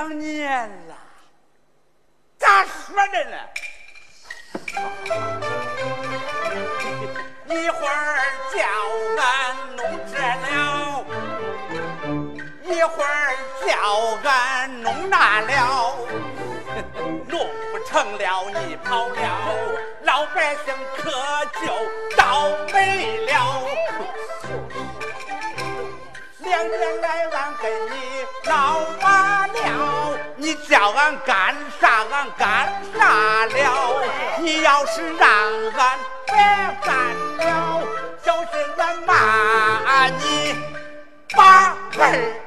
两年了，咋说的呢？一会儿叫俺弄这了，一会儿叫俺弄那了，弄不成了你跑了，老百姓可就倒霉了。两年来俺跟你闹完了，你叫俺干啥俺干啥了。你要是让俺别干了，就是俺骂你八辈儿。